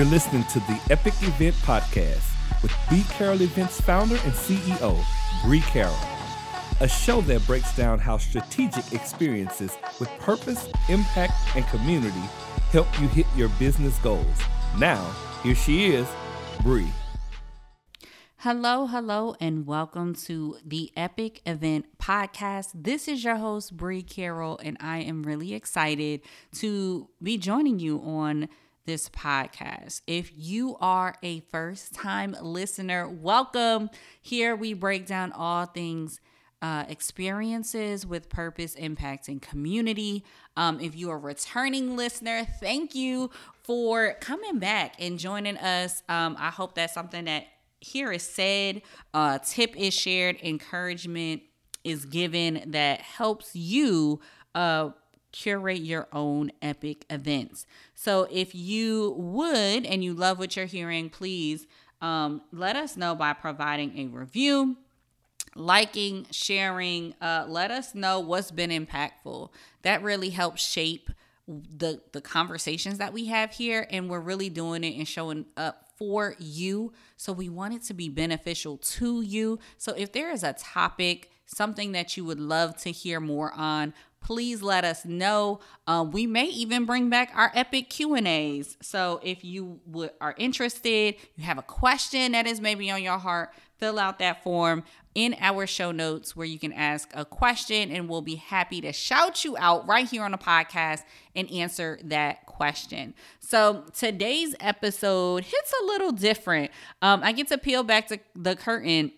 You're listening to the Epic Event Podcast with B Carroll Events founder and CEO, Bree Carroll. A show that breaks down how strategic experiences with purpose, impact, and community help you hit your business goals. Now, here she is, Bree. Hello, hello, and welcome to the Epic Event Podcast. This is your host, Bree Carroll, and I am really excited to be joining you on this podcast. If you are a first time listener, welcome. Here we break down all things uh, experiences with purpose, impact, and community. Um, if you're a returning listener, thank you for coming back and joining us. Um, I hope that's something that here is said, uh, tip is shared, encouragement is given that helps you uh, curate your own epic events. So if you would and you love what you're hearing, please um, let us know by providing a review. Liking, sharing, uh, let us know what's been impactful. That really helps shape the the conversations that we have here and we're really doing it and showing up for you so we want it to be beneficial to you so if there is a topic something that you would love to hear more on please let us know um, we may even bring back our epic q and a's so if you would, are interested you have a question that is maybe on your heart fill out that form in our show notes where you can ask a question and we'll be happy to shout you out right here on the podcast and answer that question. So today's episode hits a little different. Um, I get to peel back the curtain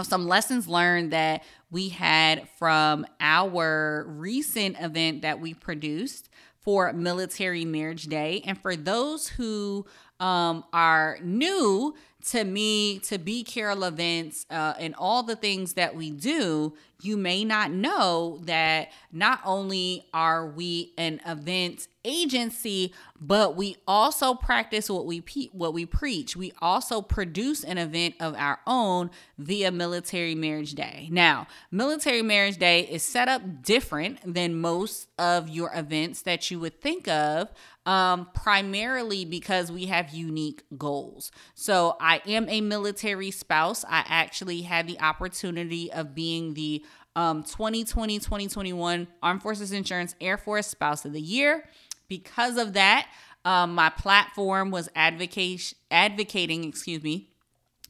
some lessons learned that we had from our recent event that we produced for Military Marriage Day. And for those who um, are new to me, to B Carroll events, uh, and all the things that we do, you may not know that not only are we an event agency, but we also practice what we pe- what we preach. We also produce an event of our own via Military Marriage Day. Now, Military Marriage Day is set up different than most of your events that you would think of um, primarily because we have unique goals. So I am a military spouse. I actually had the opportunity of being the um, 2020 2021 Armed Forces Insurance Air Force Spouse of the Year. Because of that, um, my platform was advocate, advocating, excuse me,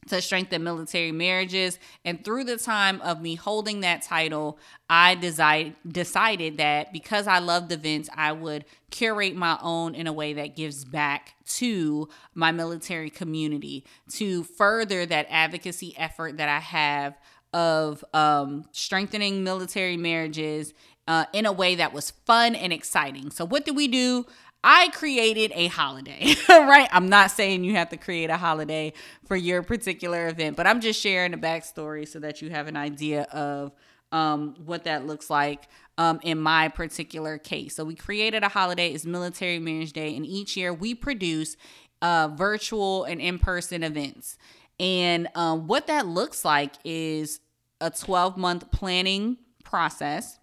to strengthen military marriages. And through the time of me holding that title, I decide, decided that because I loved events, I would curate my own in a way that gives back to my military community to further that advocacy effort that I have of um, strengthening military marriages uh, in a way that was fun and exciting. So, what did we do? I created a holiday, right? I'm not saying you have to create a holiday for your particular event, but I'm just sharing the backstory so that you have an idea of um, what that looks like um, in my particular case. So we created a holiday, it's Military Marriage Day, and each year we produce uh, virtual and in-person events. And um, what that looks like is a 12 month planning process.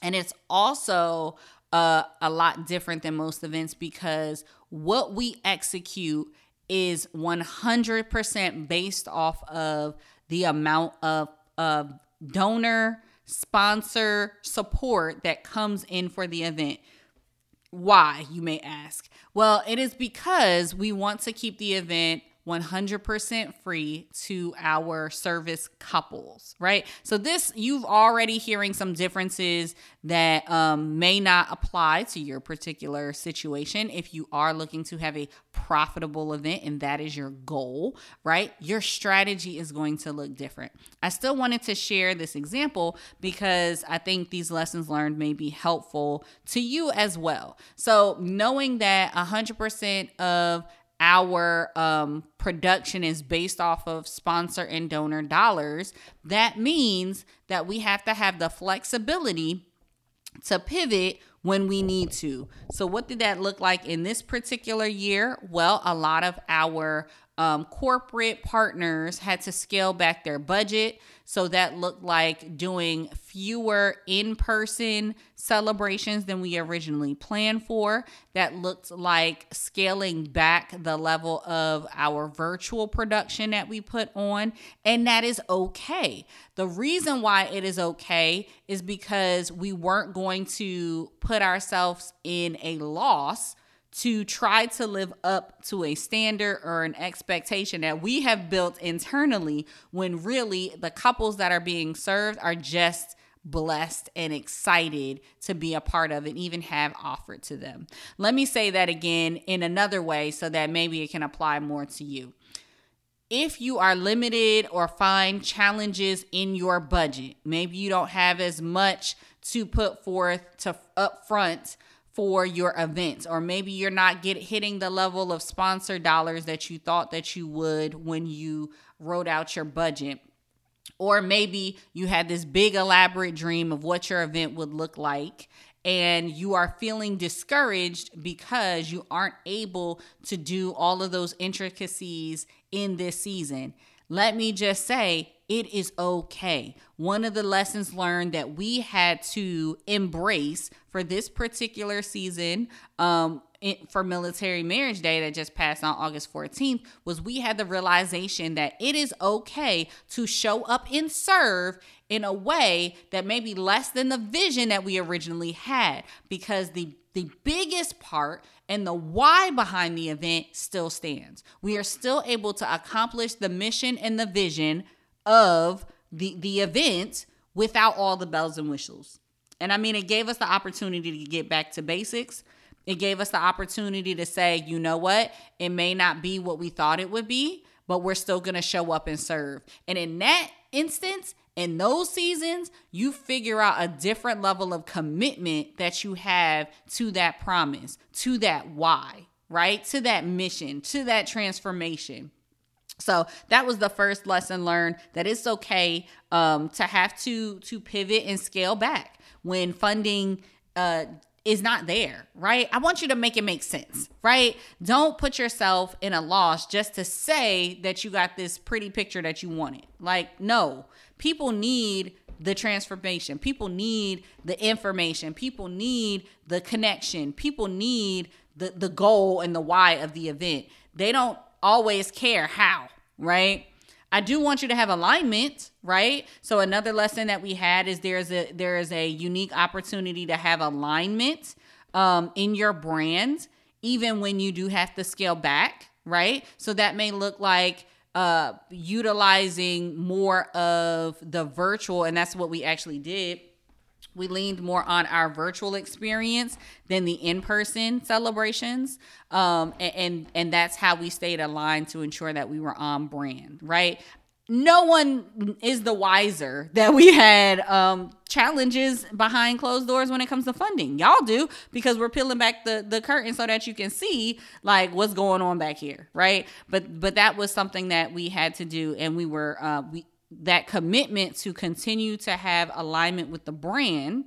And it's also uh, a lot different than most events because what we execute is 100% based off of the amount of, of donor, sponsor support that comes in for the event. Why, you may ask? Well, it is because we want to keep the event 100% free to our service couples, right? So this you've already hearing some differences that um, may not apply to your particular situation. If you are looking to have a profitable event and that is your goal, right? Your strategy is going to look different. I still wanted to share this example because I think these lessons learned may be helpful to you as well. So knowing that 100% of our um, production is based off of sponsor and donor dollars, that means that we have to have the flexibility to pivot when we need to. So, what did that look like in this particular year? Well, a lot of our um, corporate partners had to scale back their budget. So that looked like doing fewer in person celebrations than we originally planned for. That looked like scaling back the level of our virtual production that we put on. And that is okay. The reason why it is okay is because we weren't going to put ourselves in a loss to try to live up to a standard or an expectation that we have built internally when really the couples that are being served are just blessed and excited to be a part of and even have offered to them. Let me say that again in another way so that maybe it can apply more to you. If you are limited or find challenges in your budget, maybe you don't have as much to put forth to upfront for your events or maybe you're not get hitting the level of sponsor dollars that you thought that you would when you wrote out your budget. Or maybe you had this big elaborate dream of what your event would look like and you are feeling discouraged because you aren't able to do all of those intricacies in this season. Let me just say it is okay. One of the lessons learned that we had to embrace for this particular season, um, for Military Marriage Day that just passed on August 14th, was we had the realization that it is okay to show up and serve in a way that may be less than the vision that we originally had because the the biggest part and the why behind the event still stands. We are still able to accomplish the mission and the vision of the the event without all the bells and whistles. And I mean it gave us the opportunity to get back to basics. It gave us the opportunity to say, you know what? It may not be what we thought it would be, but we're still going to show up and serve. And in that instance, in those seasons, you figure out a different level of commitment that you have to that promise, to that why, right? To that mission, to that transformation. So that was the first lesson learned that it's okay um, to have to to pivot and scale back when funding uh, is not there, right? I want you to make it make sense, right? Don't put yourself in a loss just to say that you got this pretty picture that you wanted. Like, no, people need the transformation. People need the information. People need the connection. People need the, the goal and the why of the event. They don't always care how, right? I do want you to have alignment, right? So another lesson that we had is there's a there is a unique opportunity to have alignment um, in your brand, even when you do have to scale back, right? So that may look like uh, utilizing more of the virtual, and that's what we actually did we leaned more on our virtual experience than the in-person celebrations um, and, and and that's how we stayed aligned to ensure that we were on brand right no one is the wiser that we had um, challenges behind closed doors when it comes to funding. Y'all do because we're peeling back the the curtain so that you can see like what's going on back here, right? But but that was something that we had to do, and we were uh, we that commitment to continue to have alignment with the brand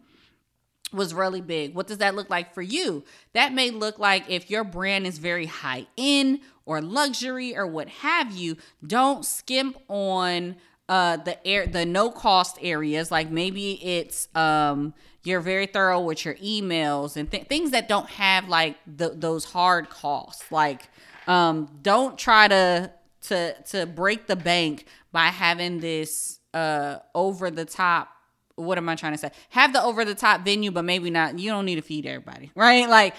was really big. What does that look like for you? That may look like if your brand is very high end or luxury or what have you, don't skimp on uh the air the no cost areas like maybe it's um you're very thorough with your emails and th- things that don't have like the, those hard costs like um don't try to to to break the bank by having this uh over the top what am I trying to say? Have the over the top venue, but maybe not. You don't need to feed everybody, right? Like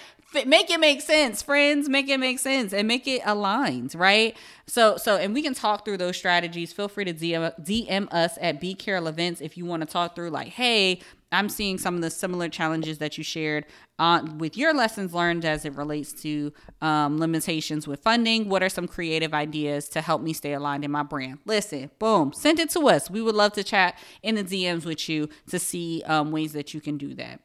make it make sense friends make it make sense and make it aligned right so so and we can talk through those strategies feel free to dm, DM us at B Carroll events if you want to talk through like hey i'm seeing some of the similar challenges that you shared on with your lessons learned as it relates to um, limitations with funding. What are some creative ideas to help me stay aligned in my brand? Listen boom send it to us. We would love to chat in the dms with you to see um, ways that you can do that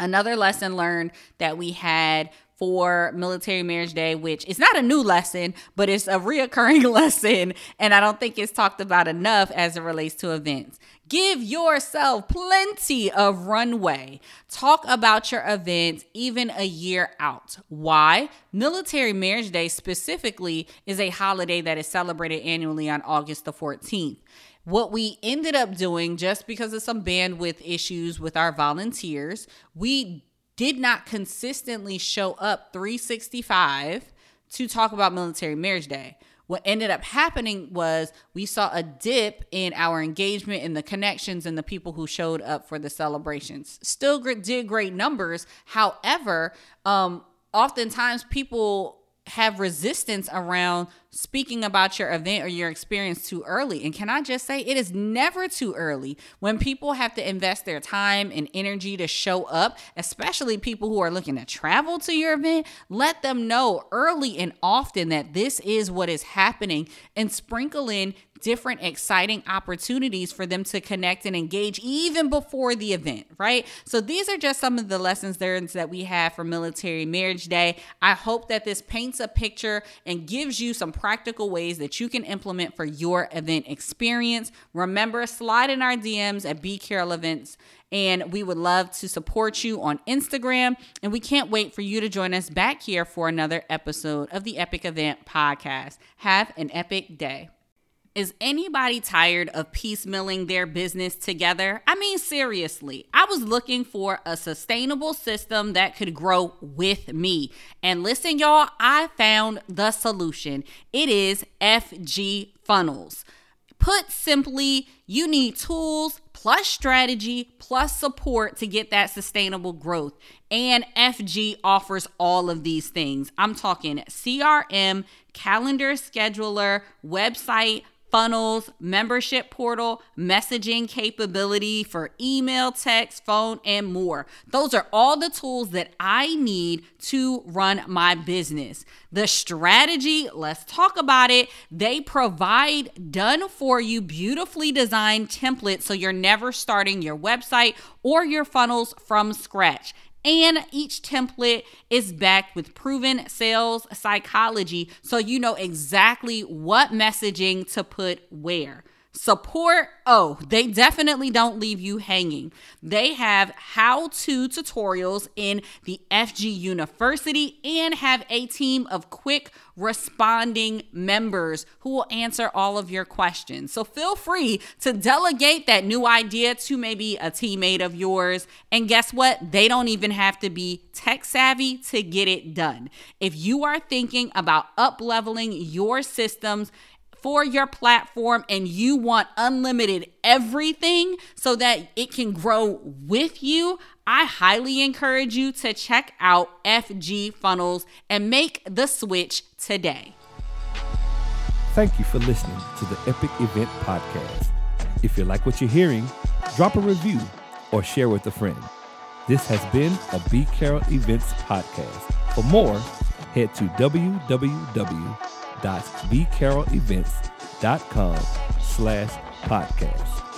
Another lesson learned that we had for Military Marriage Day, which is not a new lesson, but it's a reoccurring lesson. And I don't think it's talked about enough as it relates to events. Give yourself plenty of runway. Talk about your event even a year out. Why? Military Marriage Day specifically is a holiday that is celebrated annually on August the 14th. What we ended up doing, just because of some bandwidth issues with our volunteers, we did not consistently show up 365 to talk about Military Marriage Day. What ended up happening was we saw a dip in our engagement and the connections and the people who showed up for the celebrations. Still did great numbers. However, um, oftentimes people have resistance around speaking about your event or your experience too early. And can I just say, it is never too early when people have to invest their time and energy to show up, especially people who are looking to travel to your event. Let them know early and often that this is what is happening and sprinkle in different exciting opportunities for them to connect and engage even before the event, right? So these are just some of the lessons learned that we have for Military Marriage Day. I hope that this paints a picture and gives you some practical ways that you can implement for your event experience. Remember, slide in our DMs at B Carroll Events and we would love to support you on Instagram. And we can't wait for you to join us back here for another episode of the Epic Event Podcast. Have an epic day. Is anybody tired of piecemealing their business together? I mean, seriously, I was looking for a sustainable system that could grow with me. And listen, y'all, I found the solution. It is FG Funnels. Put simply, you need tools plus strategy plus support to get that sustainable growth. And FG offers all of these things. I'm talking CRM, calendar scheduler, website funnels, membership portal, messaging capability for email, text, phone, and more. Those are all the tools that I need to run my business. The strategy, let's talk about it. They provide done for you, beautifully designed templates so you're never starting your website or your funnels from scratch. And each template is backed with proven sales psychology so you know exactly what messaging to put where. Support, oh, they definitely don't leave you hanging. They have how to tutorials in the FG University and have a team of quick responding members who will answer all of your questions. So feel free to delegate that new idea to maybe a teammate of yours. And guess what? They don't even have to be tech savvy to get it done. If you are thinking about up leveling your systems, for your platform and you want unlimited everything so that it can grow with you, I highly encourage you to check out FG Funnels and make the switch today. Thank you for listening to the Epic Event Podcast. If you like what you're hearing, drop a review or share with a friend. This has been a B Carroll Events Podcast. For more, head to www www.bcarrollevents.com slash podcast.